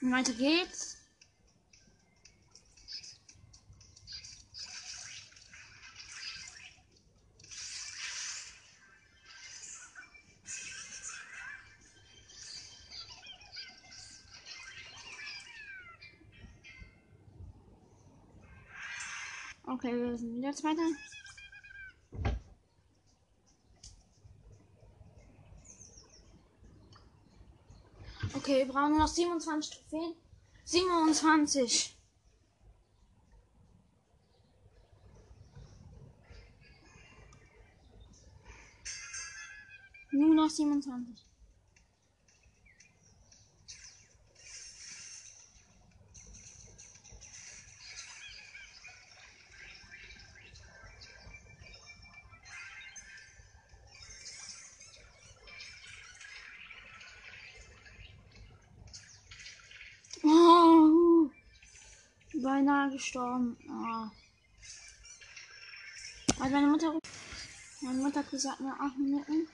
Weiter geht's. Okay, wir sind wieder Zweiter. Okay, wir brauchen noch 27 Trophäen. 27. Nur noch 27. Oh, beinahe gestorben. Oh. Meine Mutter, meine Mutter hat gesagt, nur 8 Minuten.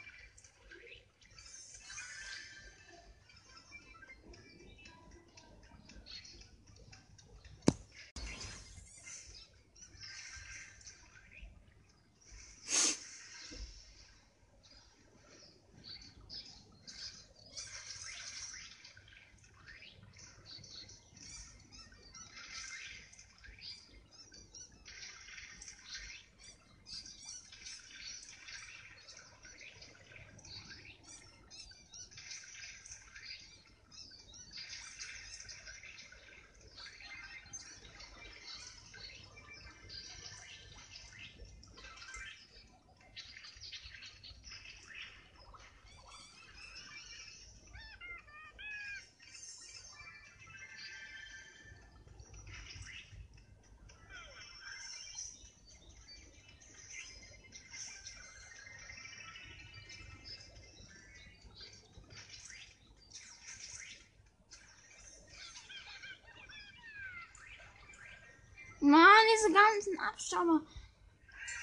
Mann, diese ganzen Abstauber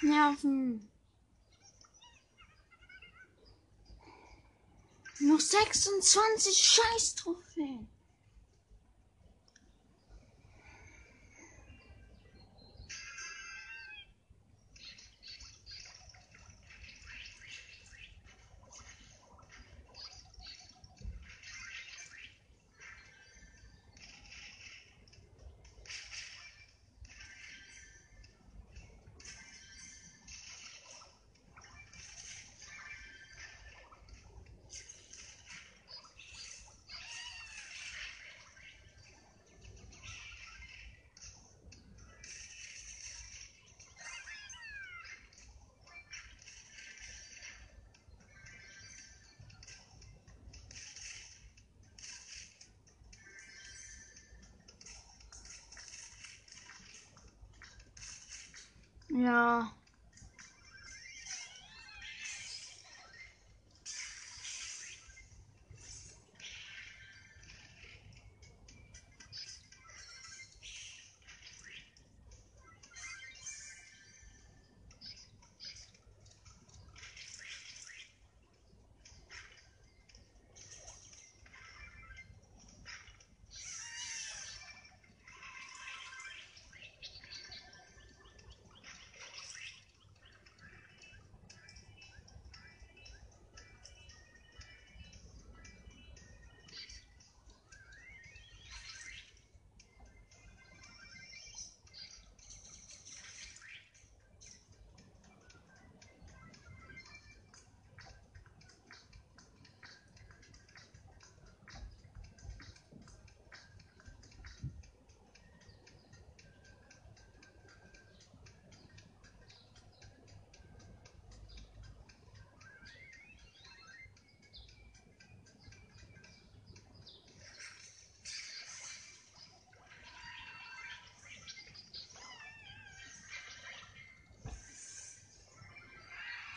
nerven. Noch 26 Scheiß-Trophäen. Ja.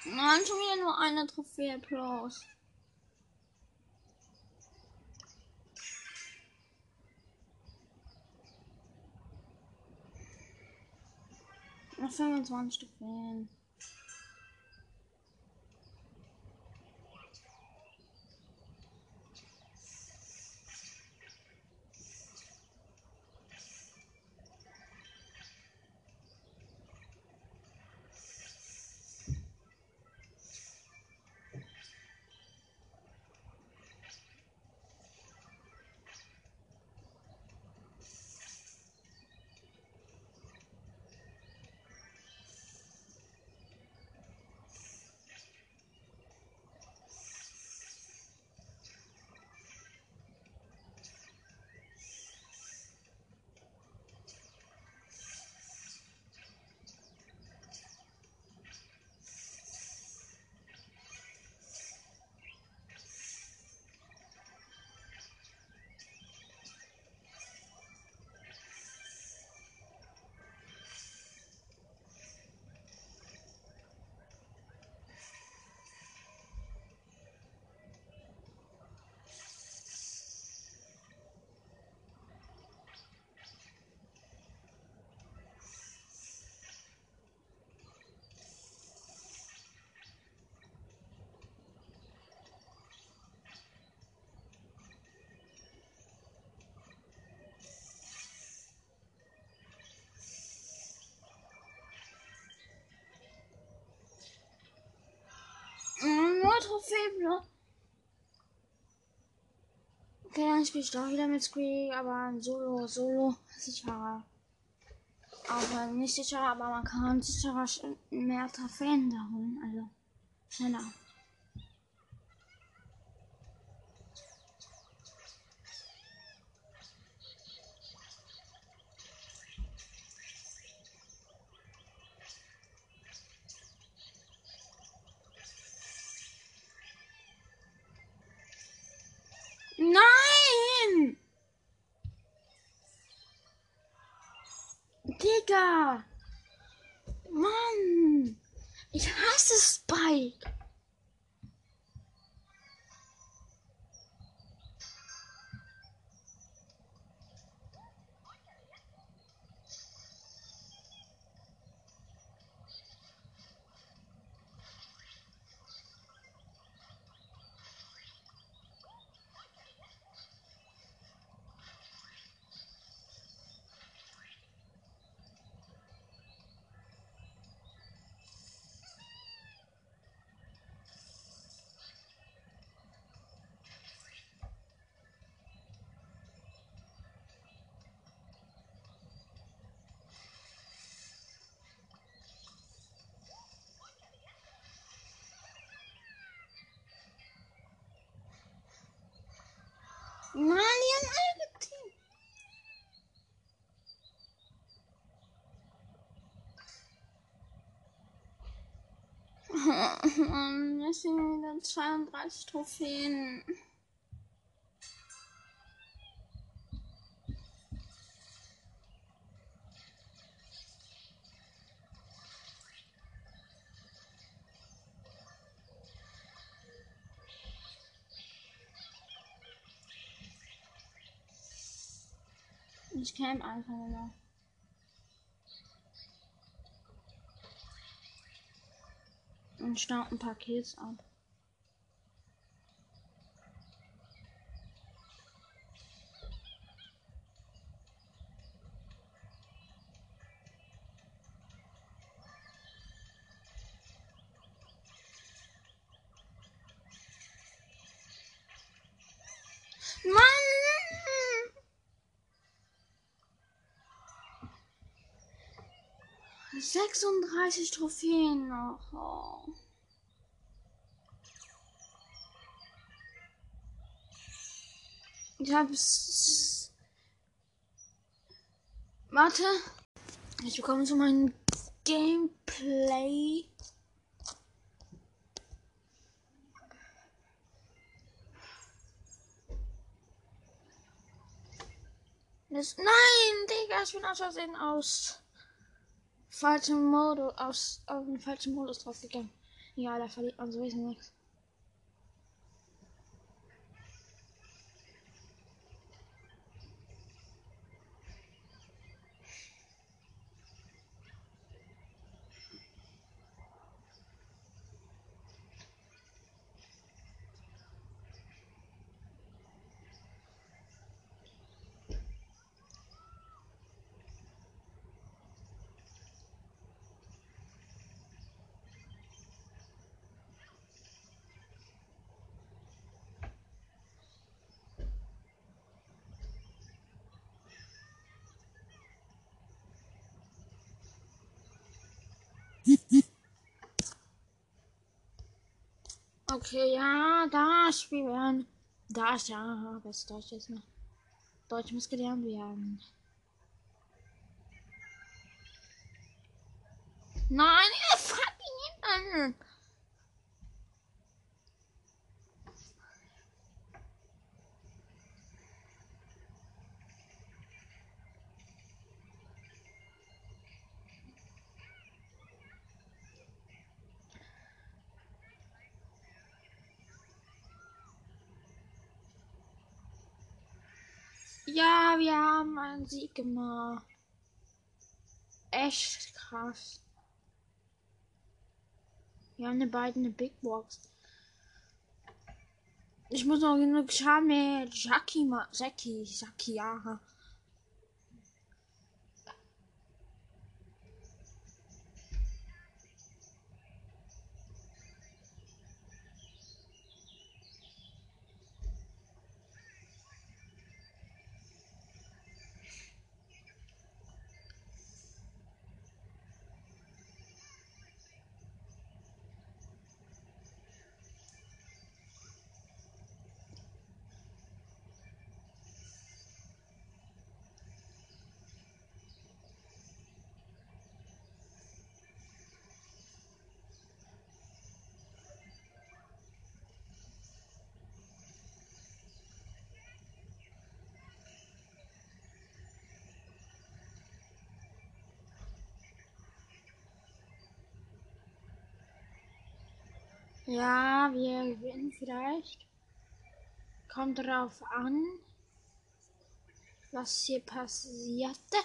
Nein, schon wieder nur eine Trophäe plus. Noch 25 Trophäen. Trophäe, ne? Okay, dann spiele ich doch wieder mit Squeak, aber Solo, Solo, sicherer. Aber nicht sicherer, aber man kann sicherer mehr Trophäen da holen, also schneller. Nein! Digga! Mann! Ich hasse Spike! Mann, die haben alle geteamt. Mann, es sind wieder 32 Trophäen. Ich camp einfach nur Und staub ein paar Kills ab. Mann! 36 Trophäen noch. Oh. Ich hab's. Warte. Ich bekomme zu meinem Gameplay. Das, nein, Digga, ich bin aus Versehen aus falschen Modus, aus, auf den falschen Modus draufgegangen. Ja, da verliert man sowieso nichts. Okay, ja, da spielen. Da ist ja, was Deutsch ist noch. Deutsch muss gelernt werden. Nein, ihr fucking an. Ja, wir haben einen Sieg gemacht. Echt krass. Wir haben eine beiden eine Big Box. Ich muss noch genug Schaden mit Jackie. Jackie, Jackie, ja. Ja, wir gewinnen vielleicht. Kommt darauf an, was hier passierte.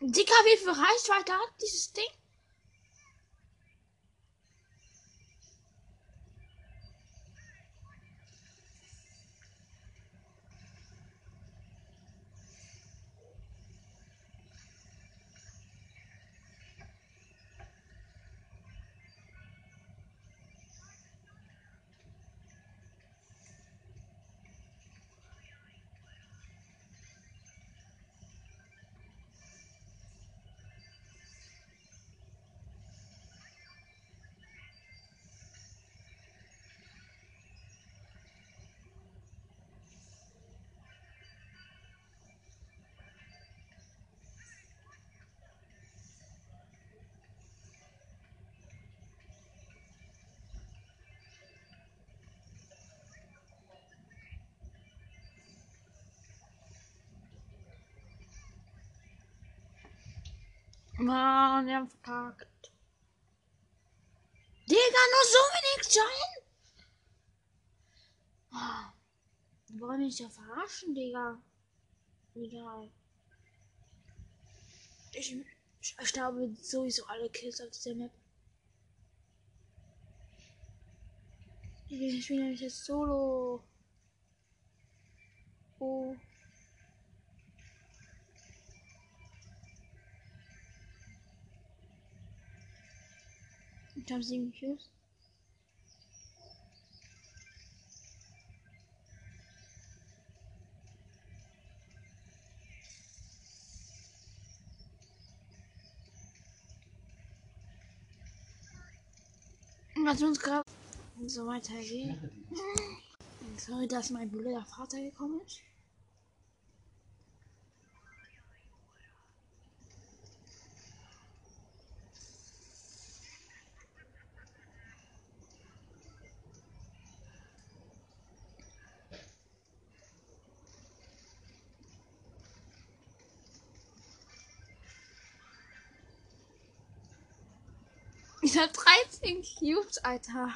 Dicker, wie viel Reichweite hat dieses Ding? Mann, wir haben verkackt. Digga, nur so wenig Giant? Oh, wollen mich ja verarschen, Digga. Egal. Ich, ich glaube sowieso alle Kills auf dieser Map. Ich spiele nämlich jetzt solo. Oh. Ich habe sieben. Was uns gerade so weitergeht. Sorry, dass mein blöder Vater gekommen ist. Hab 13 Cubes, Alter.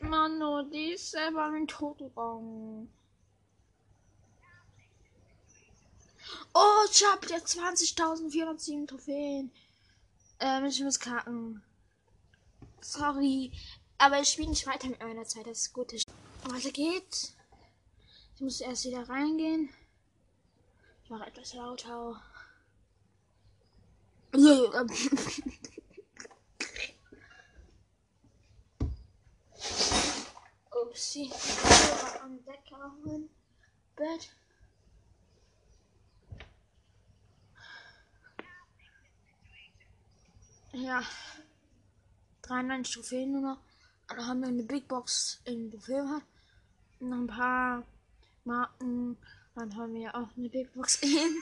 Mano, die ist selber ein gegangen. Oh, ich hab jetzt 20.407 Trophäen. Ähm, ich muss kacken. Sorry. Aber ich spiele nicht weiter mit meiner Zeit, das ist gut. Weiter geht's. Ich muss erst wieder reingehen. Ich mache etwas lauter. Upsi. Am Decker holen. Bett. Ja. 93 Trophäen nur noch. Dann haben wir eine Big Box in Trophäen. Noch ein paar Marken. Dann haben wir auch eine Big Box in.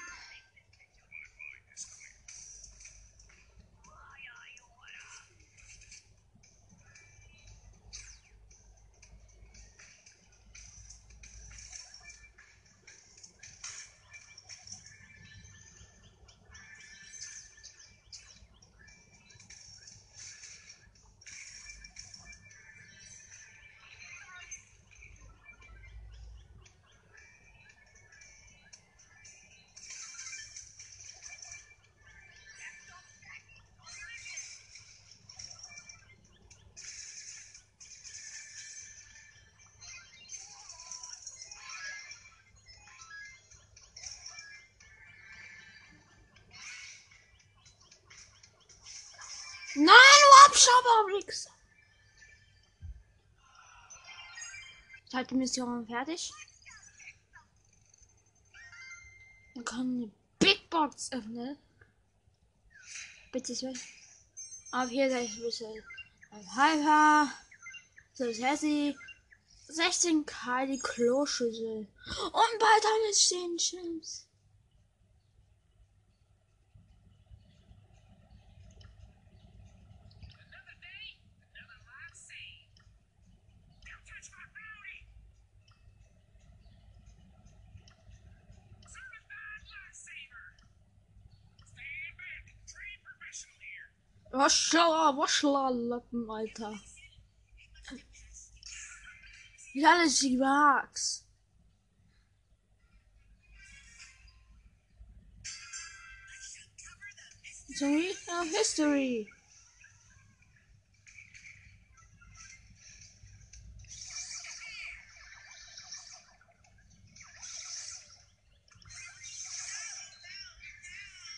Nein, du Abschauberbrix! Ich halte die Mission fertig. Man kann eine Big Box öffnen. Bitte weg. Aber hier seid ich ein bisschen ein Hyper. So ist Hessi. 16k die Kloschüssel. Und bald haben wir 10 Chips. Waschla, Waschla-Lappen, Alter. Wie alles die Bugs. Sorry, of history.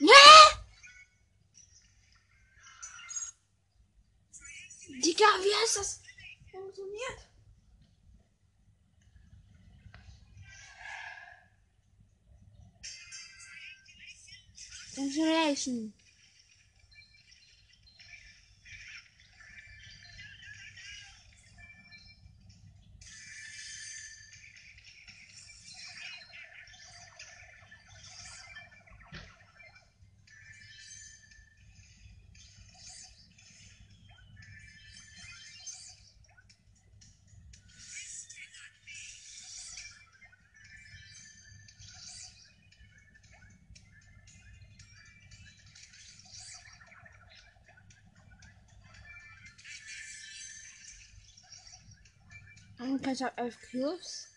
Ja! Digga, wie heißt das? Funktioniert. Congratulations. Und ich habe elf Cubes.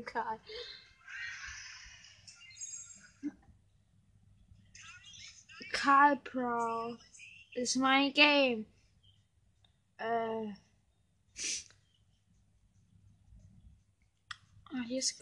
Erster mit Karl. Karl Pro ist mein Game. Äh. Ah, hier ist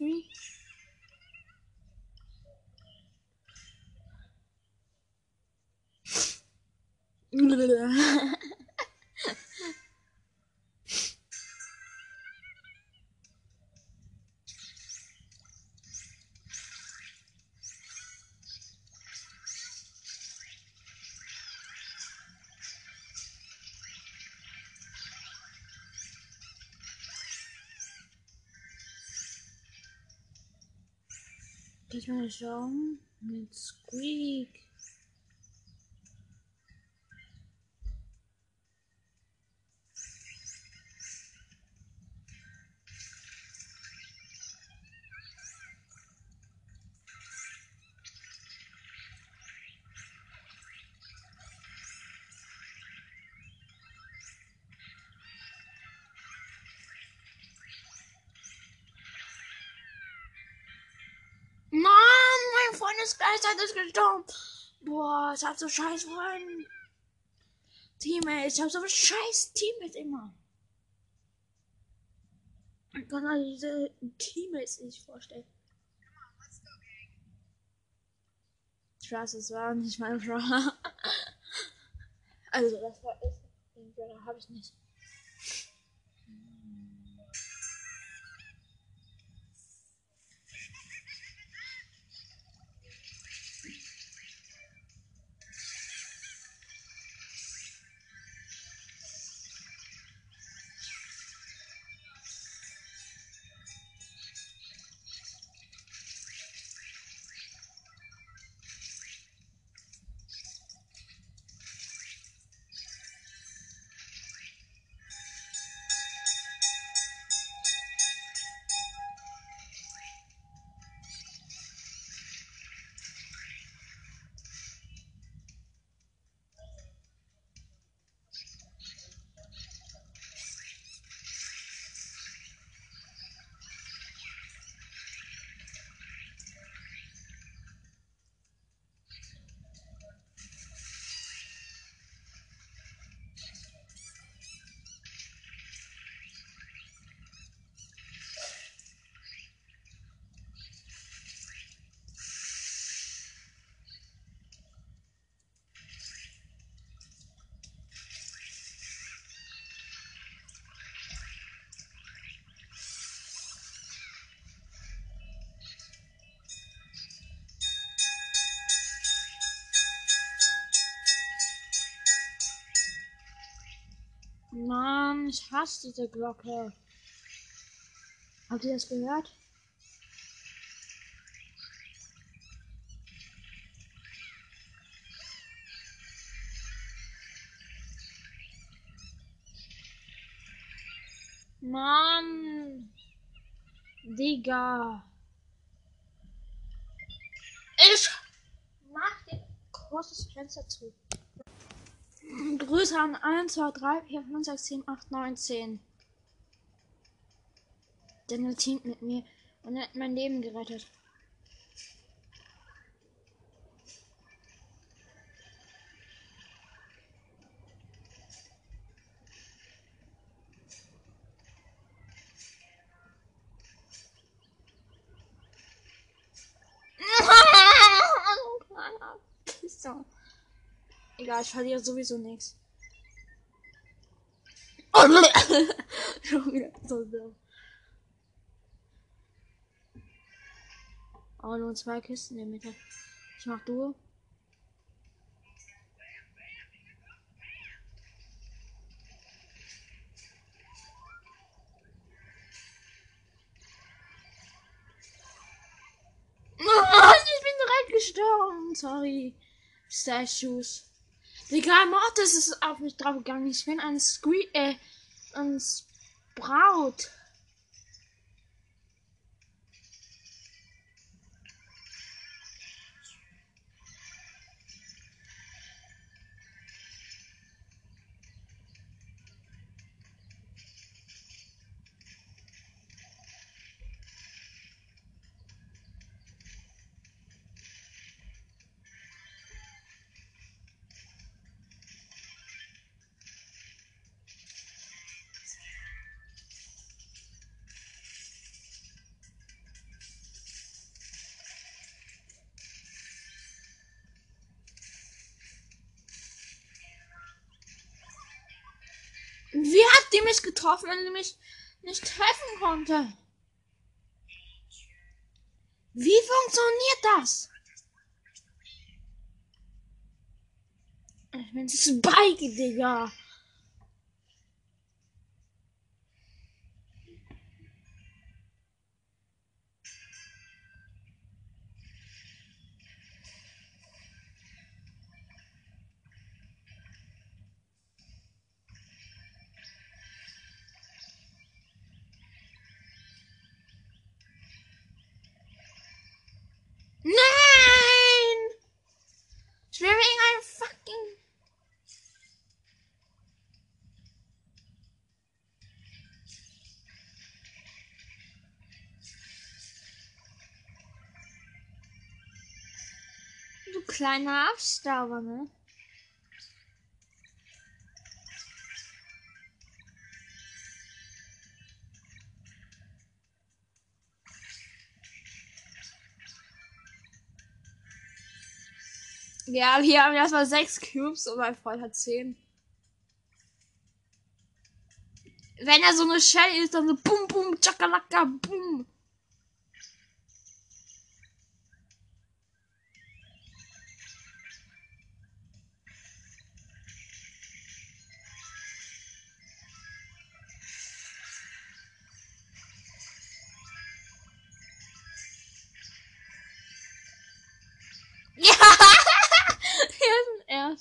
Green. Ich mal schauen. Mit Squeak. Gestorben. Boah, ich hab so scheiß Freunde. Teammates, ich hab so scheiß Teammates immer. Ich kann mir diese Teammates nicht vorstellen. Ich weiß, es war nicht mein Brawler. Also, das war ist. Den Brawler habe ich nicht. Ich hasse diese Glocke. Habt ihr das gehört? Mann! Digga! Ich mach dir großes Fenster zu. Grüße an 1, 2, 3, 4, 5, 6, 7, 8, 9, 10. Daniel teamt mit mir und er hat mein Leben gerettet. So. Egal, ich verliere sowieso nichts. Schon wieder so dumm. Aber nur zwei Kisten in der Mitte. Ich mach du. Ich bin direkt gestorben. Sorry. Statues. Digga, Mortis ist auf mich draufgegangen. Ich bin ein Scree, äh, ein Sprout. Mich getroffen, wenn sie mich nicht treffen konnte? Wie funktioniert das? Ich bin Spike, Digga. Nein! Ich will wegen einem fucking. Du kleiner Abstauber, ne? Ja, wir haben erstmal sechs Cubes und mein Freund hat zehn. Wenn er so eine Shell ist, dann so bum bum, chakalaka, bum.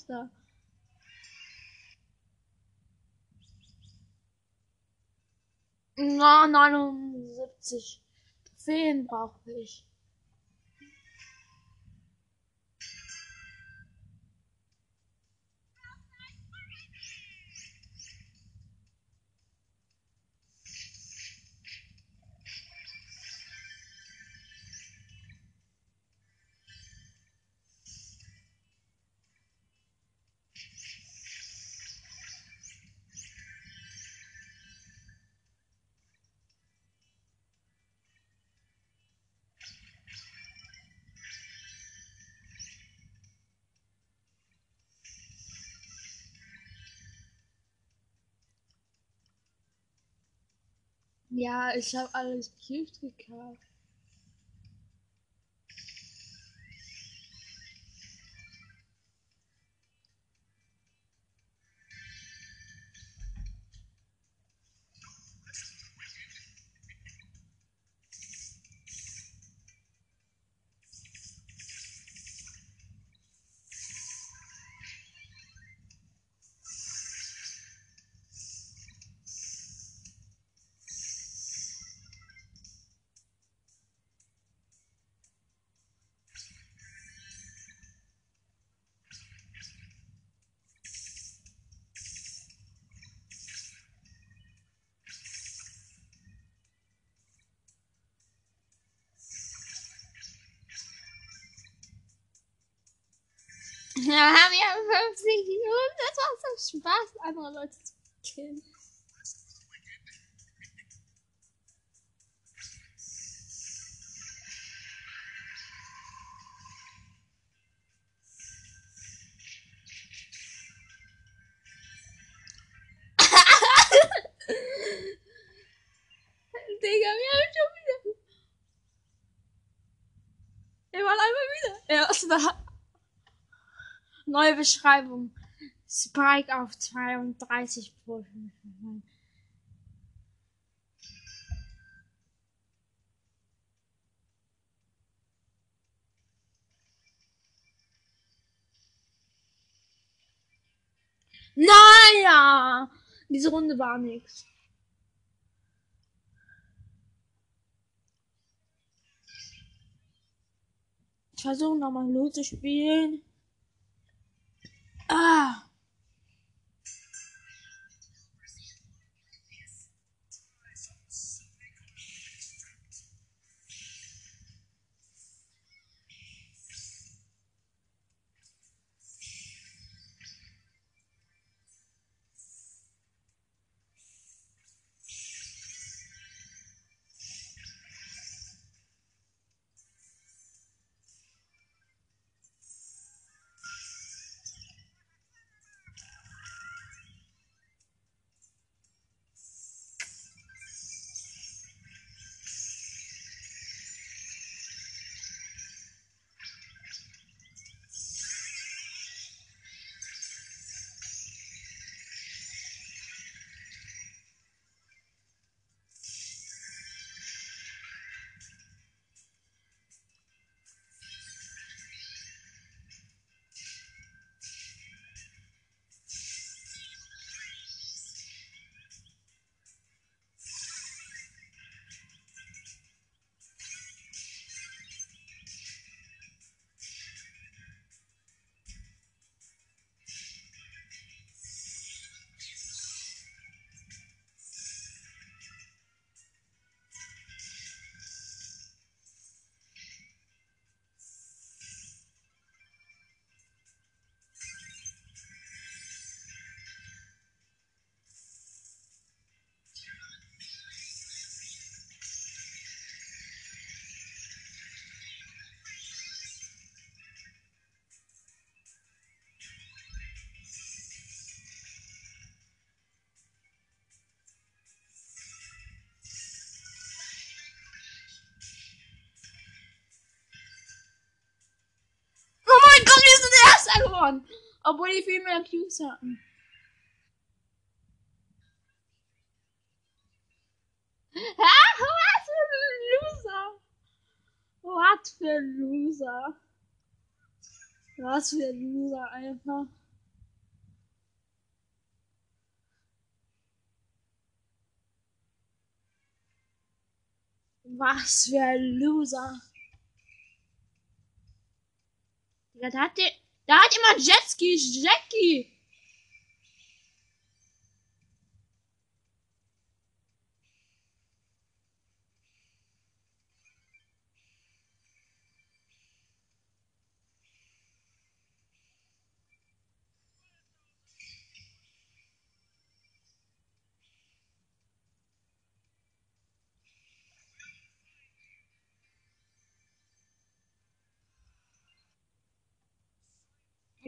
Erster. Na, 79 Trophäen brauche ich. Ja, ich habe alles Cubes gekauft. Ja, haben ja 50 Minuten. Das macht so Spaß, andere Leute zu killen. Digga, wir haben schon wieder. Er war einmal wieder. Er ist da. Neue Beschreibung. Spike auf 32 pro Naja, diese Runde war nichts. Ich versuche nochmal Lu zu spielen. Ah. Erster geworden. Obwohl die viel mehr Cubes hatten. Ah, was für ein Loser. Was für ein Loser. Was für ein Loser einfach. Was für ein Loser. Digga, da hat der, da hat immer Jetski, Jackie.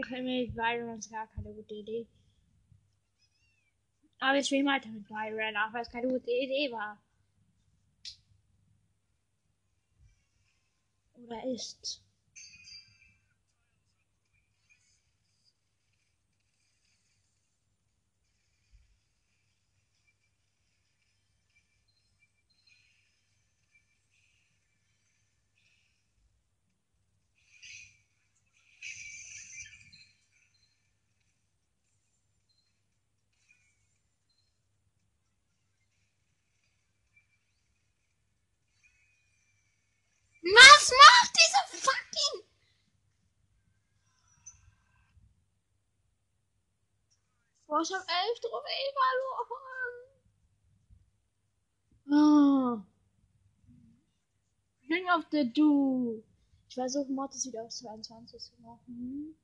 Mit Byron ist gar keine gute Idee. Aber ich streame weiter mit Byron, auch weil es keine gute Idee war. Oder ist. Was macht diese fucking... Boah, ich hab elf Trophäen verloren. Oh. Ring of the Du. Ich versuche Mortis wieder auf 22 zu machen.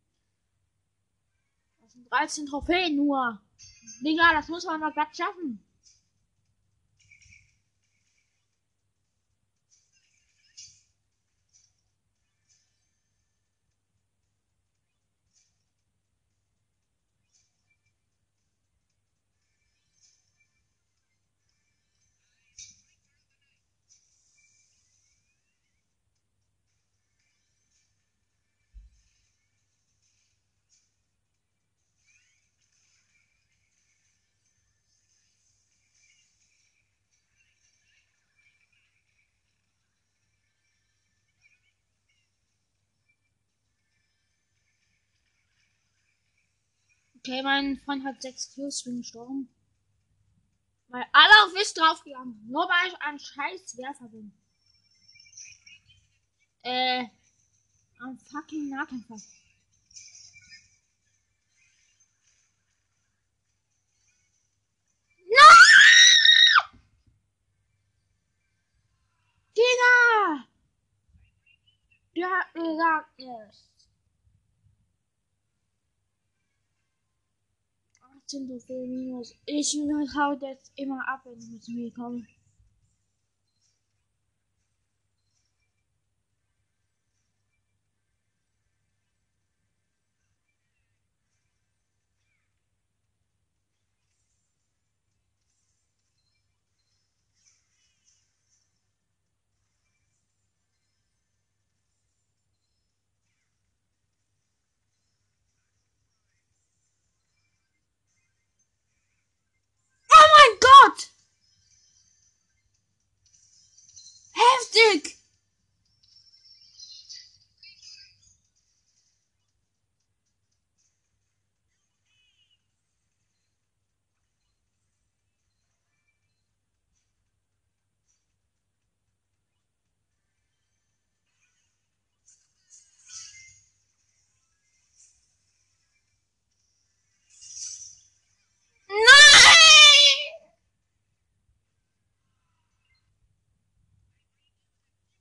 13 Trophäen nur. Digga, das muss man mal glatt schaffen. Okay, mein Freund hat sechs Kills, bin gestorben. Weil alle auf mich draufgegangen. Nur weil ich ein scheiß Werfer bin. Äh, am fucking Nahkämpfer. No! Digga! Der hat gesagt, yes. 18 Trophäen minus. Ich hau das immer ab, wenn ich zu mir komme.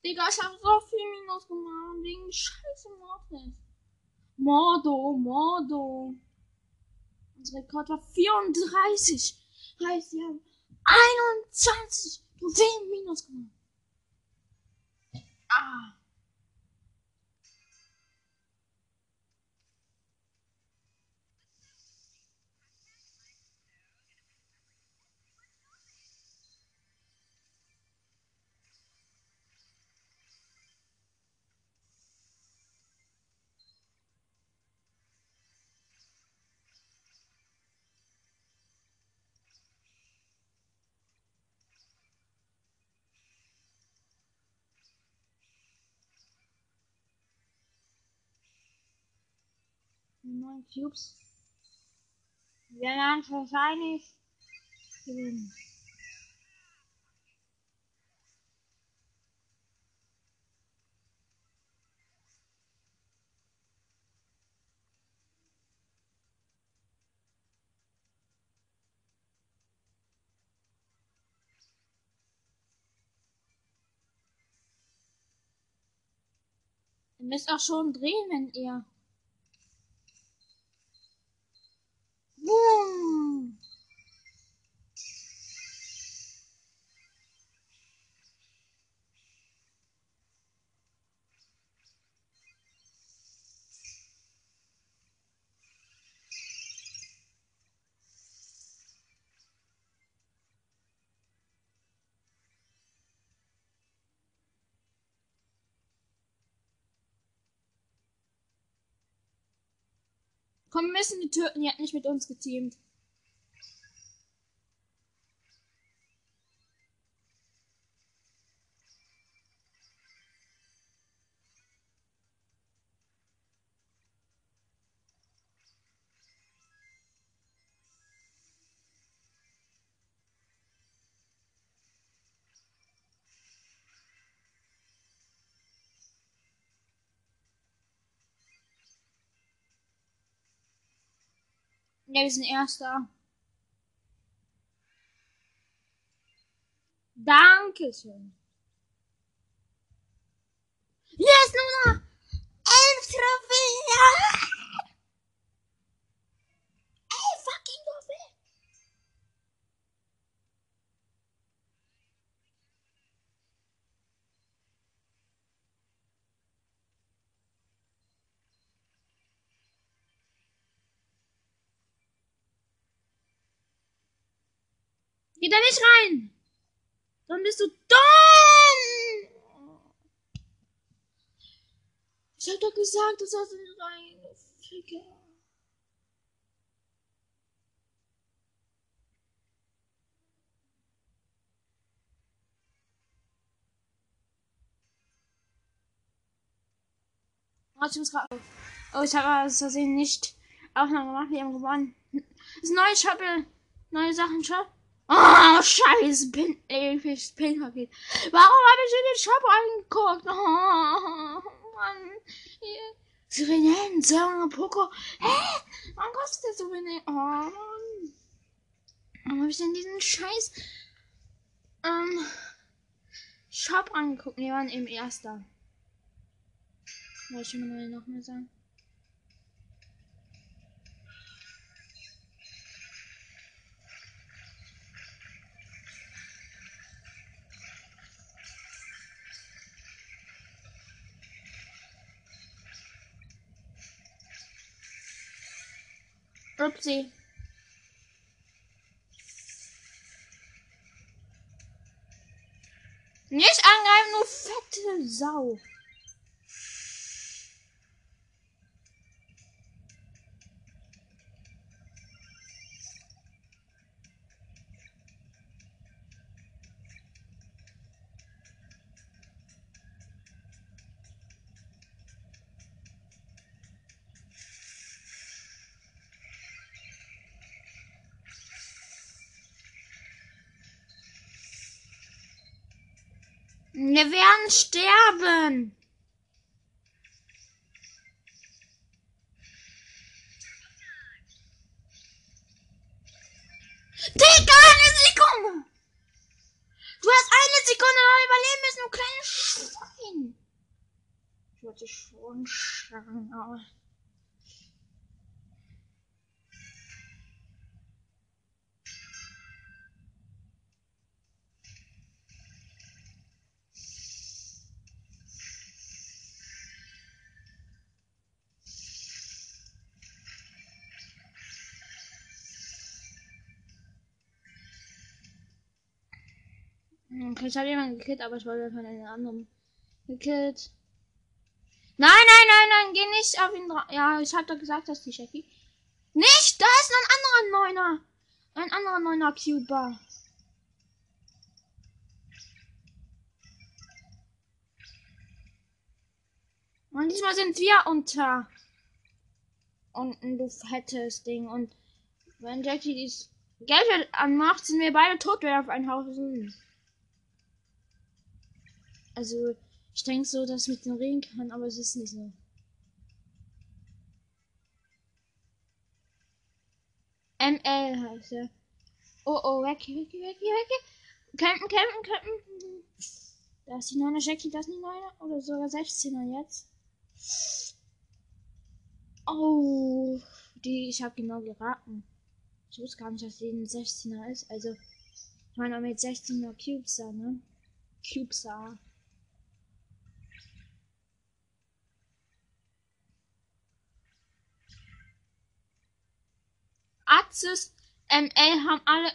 Digga, ich hab so viel Minus gemacht wegen scheiße Mordes. Mordo, Mordo. Unser Rekord war 34. Heißt, wir haben 21 Trophäen Minus gemacht. Ah. Neun Cubes. Wir werden wahrscheinlich gewinnen. Ihr müsst auch schon drehen, wenn ihr Komm, wir müssen die Türken, die hat nicht mit uns geteamt. Ja, wir sind Erster. Dankeschön. Yes, noch elf Trophäen. Geh da nicht rein! Dann bist du dumm! Ich hab doch gesagt, du sollst nicht rein, du Ficker. Oh, ich habe aus Versehen nicht Aufnahme gemacht, wir haben gewonnen. Das neue Shopple, neue Sachen Shop. Oh, scheiße, Pin, ey, Pin-Paket. Warum habe ich in den Shop reingeguckt? Oh, Mann. Hier. Sirenen, Sören, Poco. Hä? Warum kostet der so wenig? Oh, Mann. Warum habe ich denn diesen Scheiß, ähm, Shop angeguckt? Wir waren eben erster. Wollte ich mal noch mal sagen. Upsi. Nicht angreifen, du fette Sau. Wir werden sterben. Digga, eine Sekunde! Du hast eine Sekunde noch überleben müssen, du kleines Schwein! Ich wollte schon schlagen, aber... Okay, ich habe jemanden gekillt, aber ich wollte von einem anderen gekillt. Nein, nein, nein, nein, geh nicht auf ihn drauf. Ja, ich habe doch gesagt, dass die Jackie. Nicht! Da ist noch ein anderer Neuner. Ein anderer Neuner Cuber. Und diesmal sind wir unter. Und du fettes Ding. Und wenn Jackie dies Geld anmacht, sind wir beide tot, wer auf ein Haus sind. Also, ich denke so, dass ich mit dem reden kann, aber es ist nicht so. ML heißt er. Oh, oh, weg, weg, weg, weg. Campen, campen, campen. Da ist die 9er Jackie, das ist die 9er. Oder sogar 16er jetzt. Oh, die, ich habe genau geraten. Ich wusste gar nicht, dass die ein 16er ist. Also, ich meine, mit 16er Cubes ne? Cubes Axis, ML haben alle.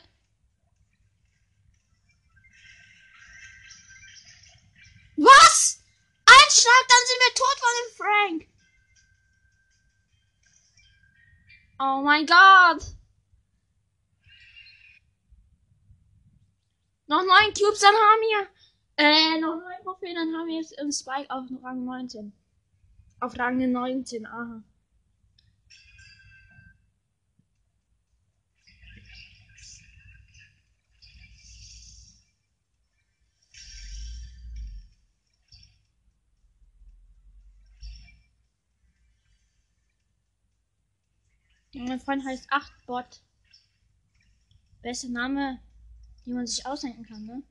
Was? Ein Schlag, dann sind wir tot von dem Frank. Oh mein Gott. Noch neun Cubes, dann haben wir. Äh, noch neun Trophäen, dann haben wir jetzt im Spike auf Rang 19. Auf Rang 19, aha. Mein Freund heißt 8bot. Bester Name, den man sich ausdenken kann, ne?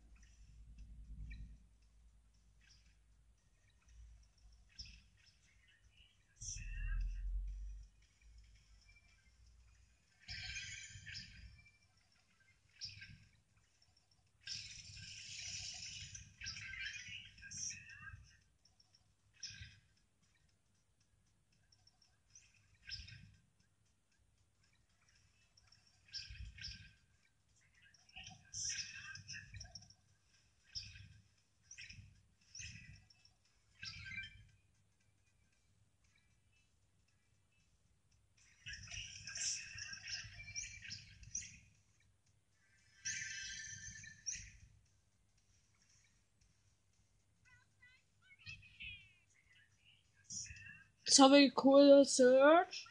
Sorry, cool Search.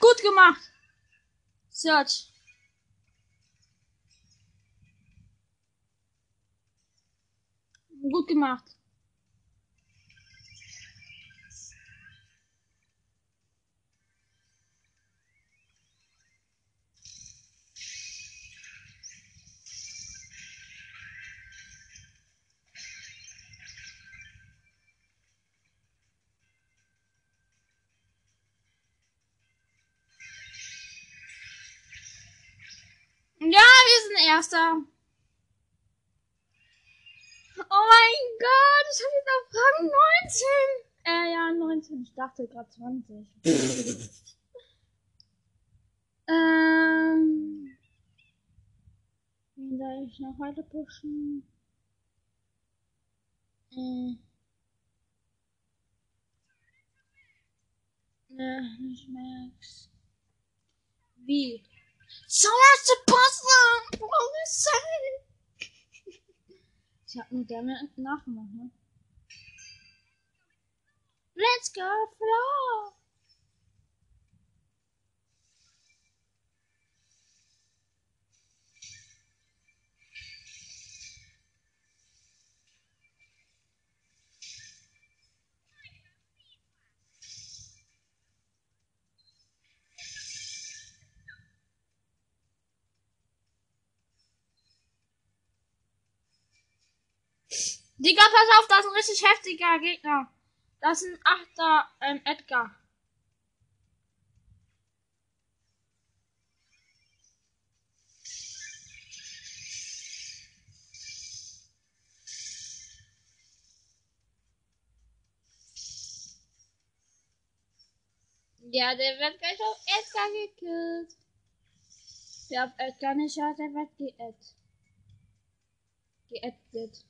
Gut gemacht. Search. Gut gemacht. Erster. Oh mein Gott, ich habe jetzt auf Rang 19. Äh, ja, 19. Ich dachte gerade 20. ähm. Wen soll ich noch weiter pushen? Äh. Ne, nicht Max. Wie? Someone's supposed to say. Ich hab nur gerne nachgemacht, ne? Let's go, Flo! Digga, pass auf, das ist ein richtig heftiger Gegner. Das ist ein Achter, ähm, Edgar. Ja, der wird gleich auf Edgar gekillt. Der auf Edgar nicht hat, der wird geätzt. Geätzt.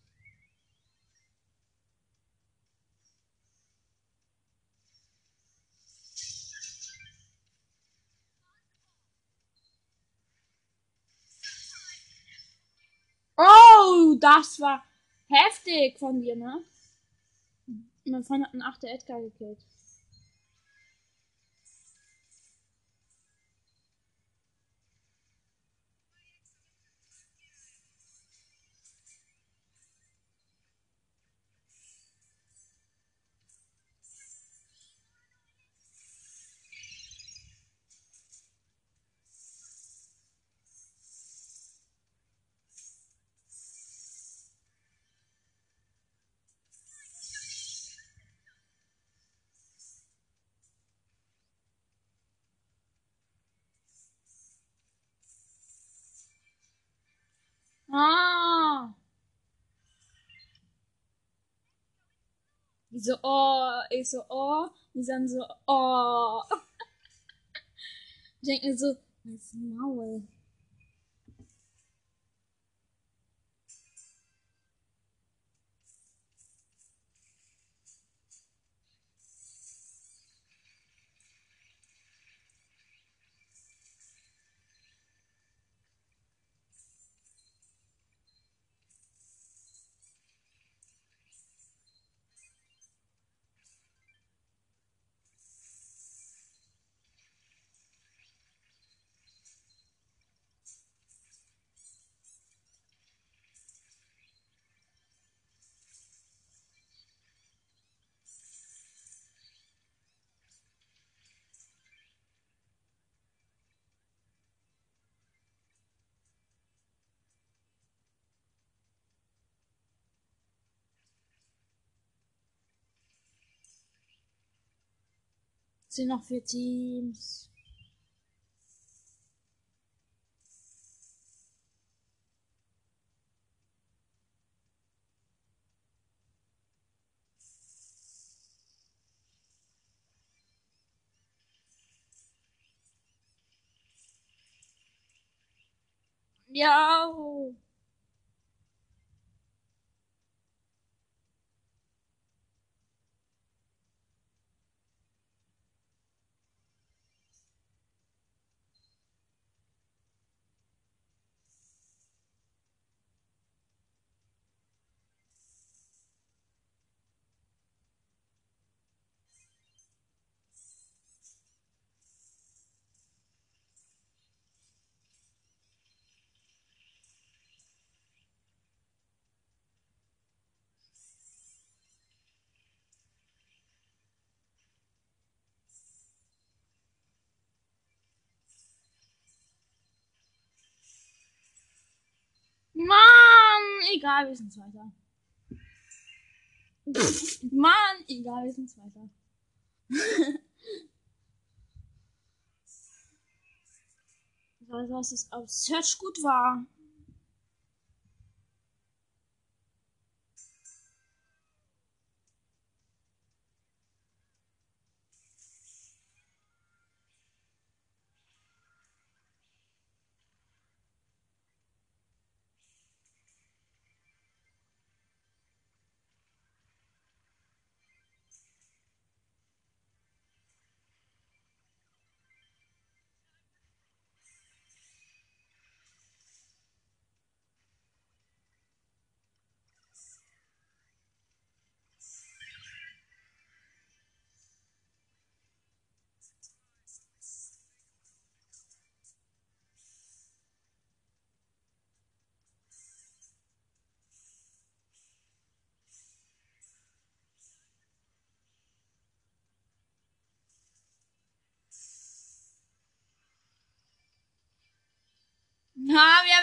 Oh, das war heftig von dir, ne? Mein Freund hat einen achter Edgar gekillt. Die so, oh, ich so, oh, die sagen so, oh. Ich denke mir so, das Maul. sind noch vier Teams. Ja. Egal, wir sind Zweiter. Mann, egal, wir sind Zweiter. Weiß, was es auf Search gut war.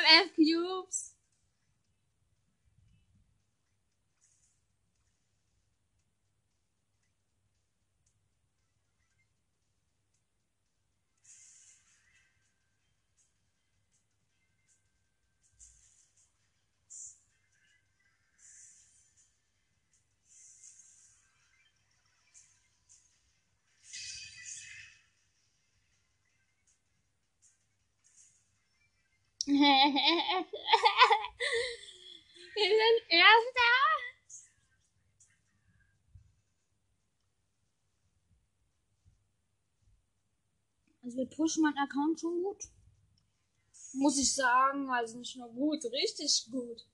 Na, wir haben elf Cubes. Wir sind Erster. Also wir pushen meinen Account schon gut. Muss ich sagen, also nicht nur gut, richtig gut.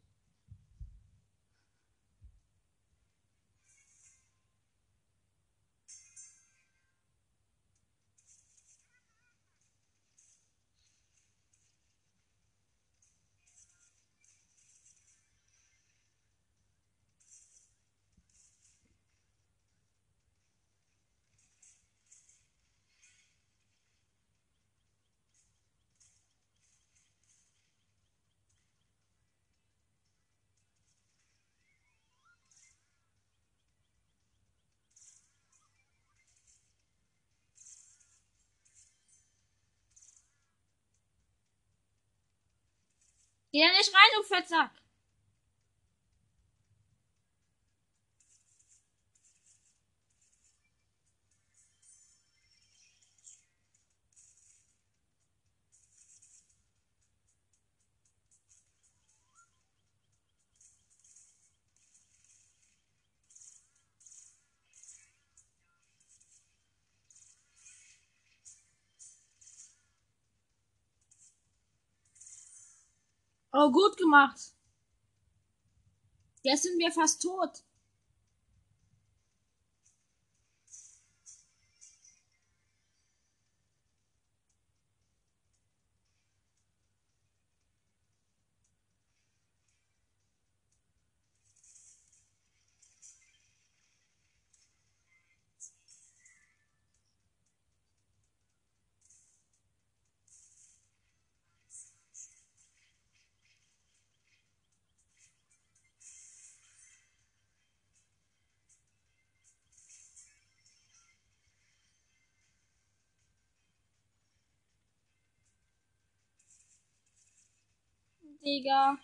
Geh da nicht rein, du Fettsack. Oh, gut gemacht. Jetzt sind wir fast tot. Digga.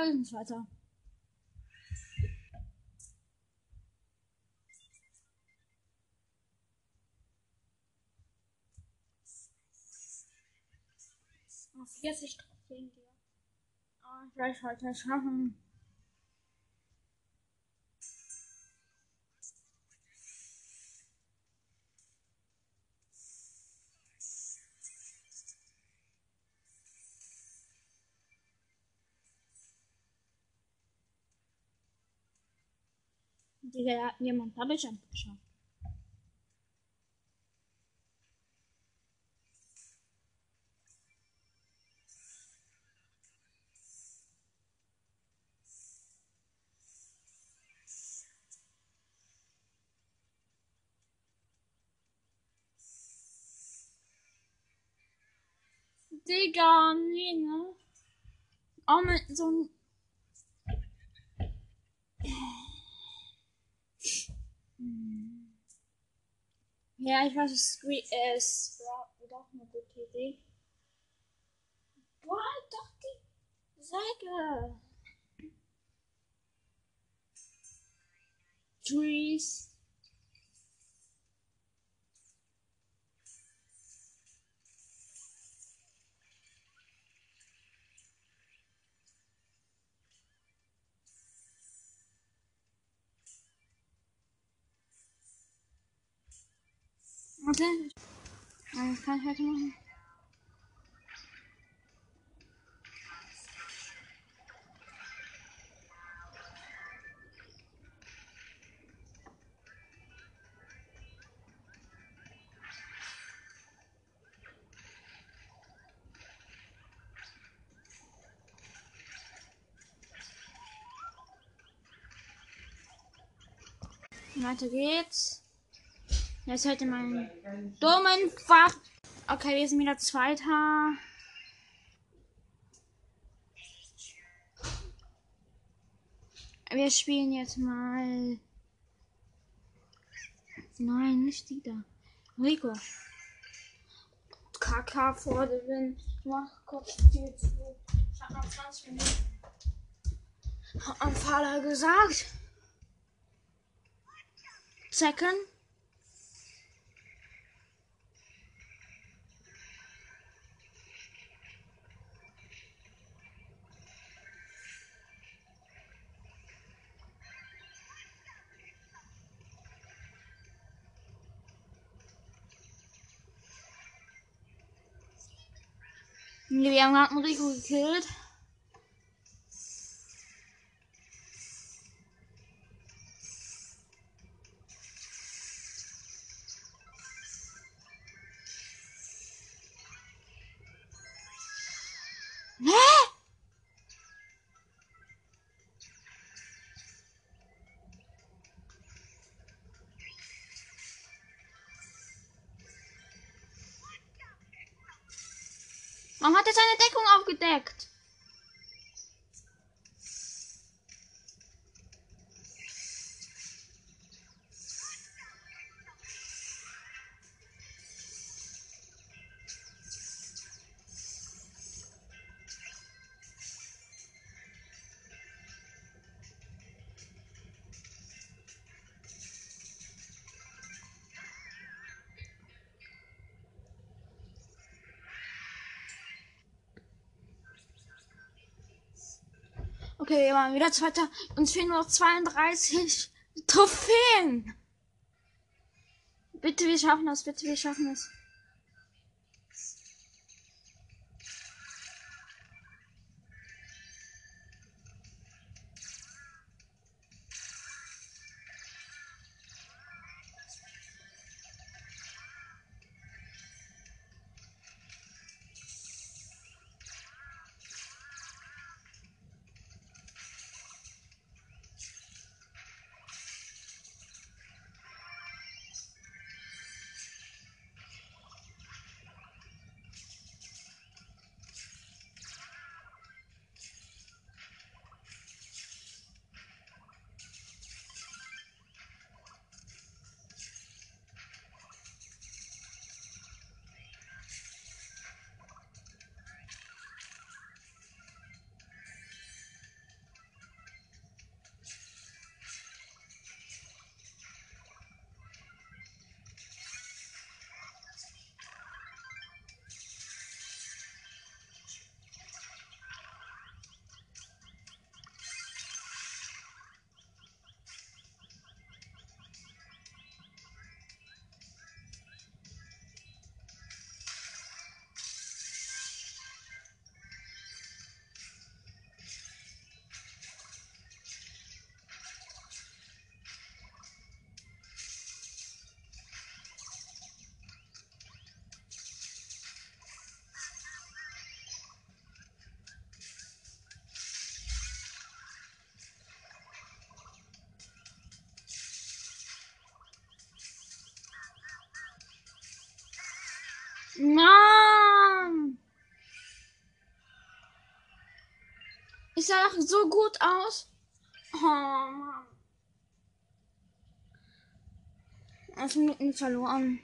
Ja, wir sind Zweiter. Oh, 40 Trophäen hier. Oh, ich weiß heute schaffen. Digga, jemand Double Jump geschafft. Digga, nee, ne? Auch mit so einem Ja, ich weiß, es ist doch eine gute Idee. Boah, doch die Säge. Trees. Warte. Das kann ich heute machen. Weiter geht's. Jetzt heute meinen dummen Quatsch. Okay, wir sind wieder Zweiter. Wir spielen jetzt mal. Nein, nicht die da. Rico. Kaka vor der Wind. Mach kurz die zu. Ich hab noch 20 Minuten. Hat mein Vater gesagt. Second. Wir haben gerade einen Rico gekillt. connect. Okay, waren wieder Zweiter. Uns fehlen noch 32 Trophäen. Bitte, wir schaffen das. Bitte, wir schaffen es. Sah so gut aus. Oh Mann. Elf Minuten verloren.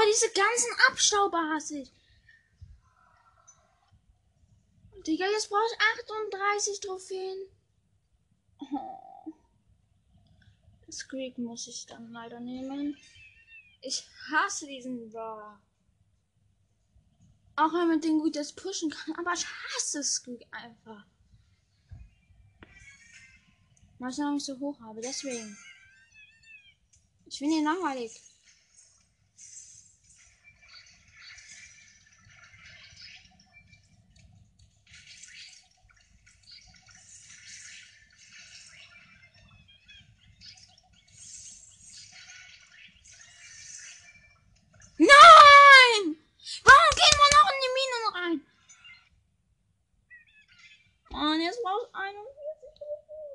Boah, diese ganzen Abstauber hasse ich. Digga, jetzt brauche ich 38 Trophäen. Oh. Das Creek muss ich dann leider nehmen. Ich hasse diesen Brawler. Auch wenn man den gut jetzt pushen kann, aber ich hasse Squeak einfach. Weil ich noch nicht so hoch habe, deswegen. Ich finde ihn langweilig. Nein! Warum gehen wir noch in die Minen rein? Und jetzt brauchst du 41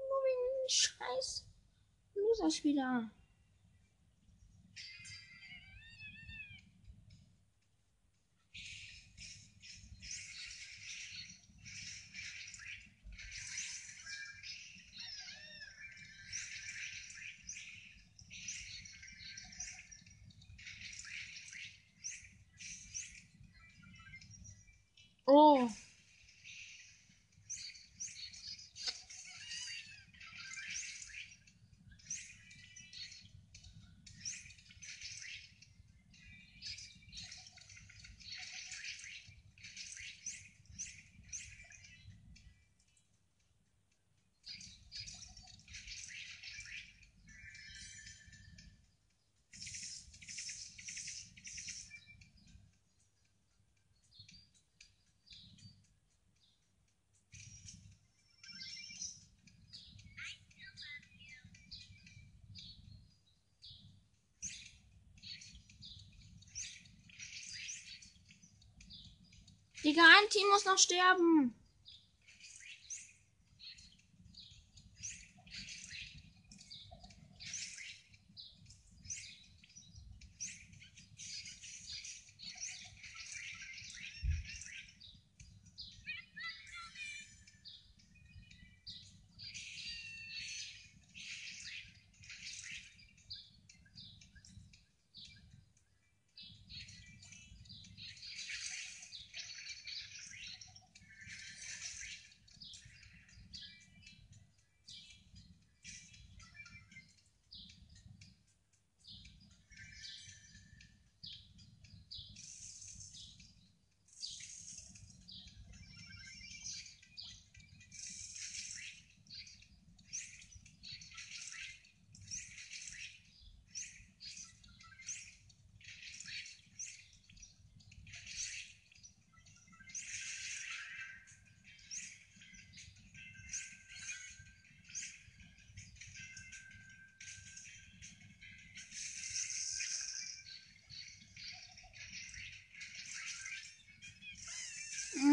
Nur wegen Scheiß Loser-Spieler. Oh. Digga, ein Team muss noch sterben.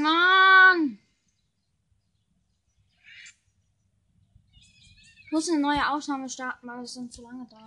Mann! Ich muss eine neue Aufnahme starten, weil es sonst zu lange dauert.